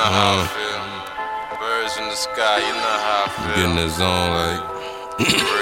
know how I feel. Birds in the sky, you know how I feel. Getting the zone, like.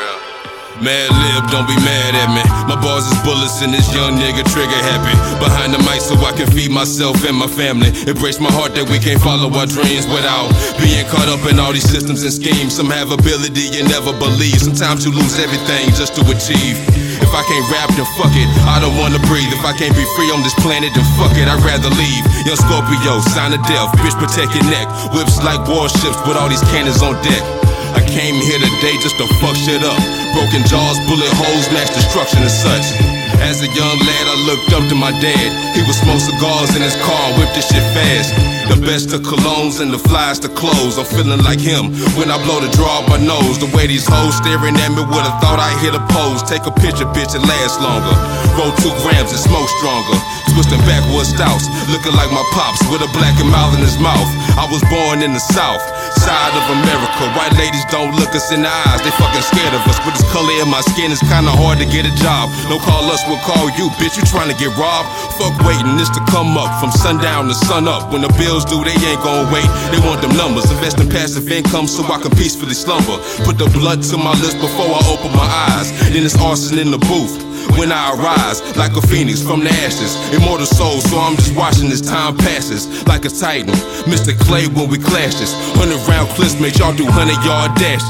Madlib, don't be mad at me. My bars is bullets and this young nigga trigger happy. Behind the mic so I can feed myself and my family. It breaks my heart that we can't follow our dreams without being caught up in all these systems and schemes. Some have ability you never believe. Sometimes you lose everything just to achieve. If I can't rap, then fuck it. I don't wanna breathe. If I can't be free on this planet, then fuck it. I'd rather leave. Young Scorpio, sign of death. Bitch, protect your neck. Whips like warships with all these cannons on deck. I came here today just to fuck shit up. Broken jaws, bullet holes, mass destruction and such. As a young lad, I looked up to my dad. He would smoke cigars in his car, whip this shit fast. The best of colognes and the flies to clothes. I'm feeling like him when I blow the draw up my nose. The way these hoes staring at me would've thought I hit a pose. Take a picture, bitch, it lasts longer. Roll two grams and smoke stronger. Twisting backwards stouts, looking like my pops with a Black and Mild in his mouth. I was born in the south side of America. White ladies don't look us in the eyes, they fucking scared of us. But this color in my skin is kinda hard to get a job. No call us, we'll call you, bitch. You trying to get robbed? Fuck waiting, this to come up from sundown to sun up. When the bills due, they ain't gonna wait. They want them numbers. Invest in passive income so I can peacefully slumber. Put the blood to my lips before I open my eyes. Then it's arson in the booth when I arise like a phoenix from the ashes. Immortal soul, so I'm just watching as time passes like a titan. Mr. Clay when we clashes. 100 round clips make y'all do 100 yard dashes.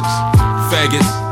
Faggots.